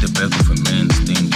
the battle for man's things.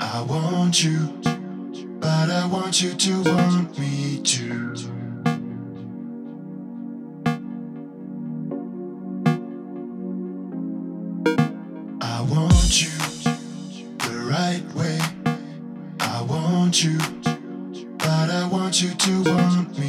I want you, but I want you to want me too. I want you the right way. I want you, but I want you to want me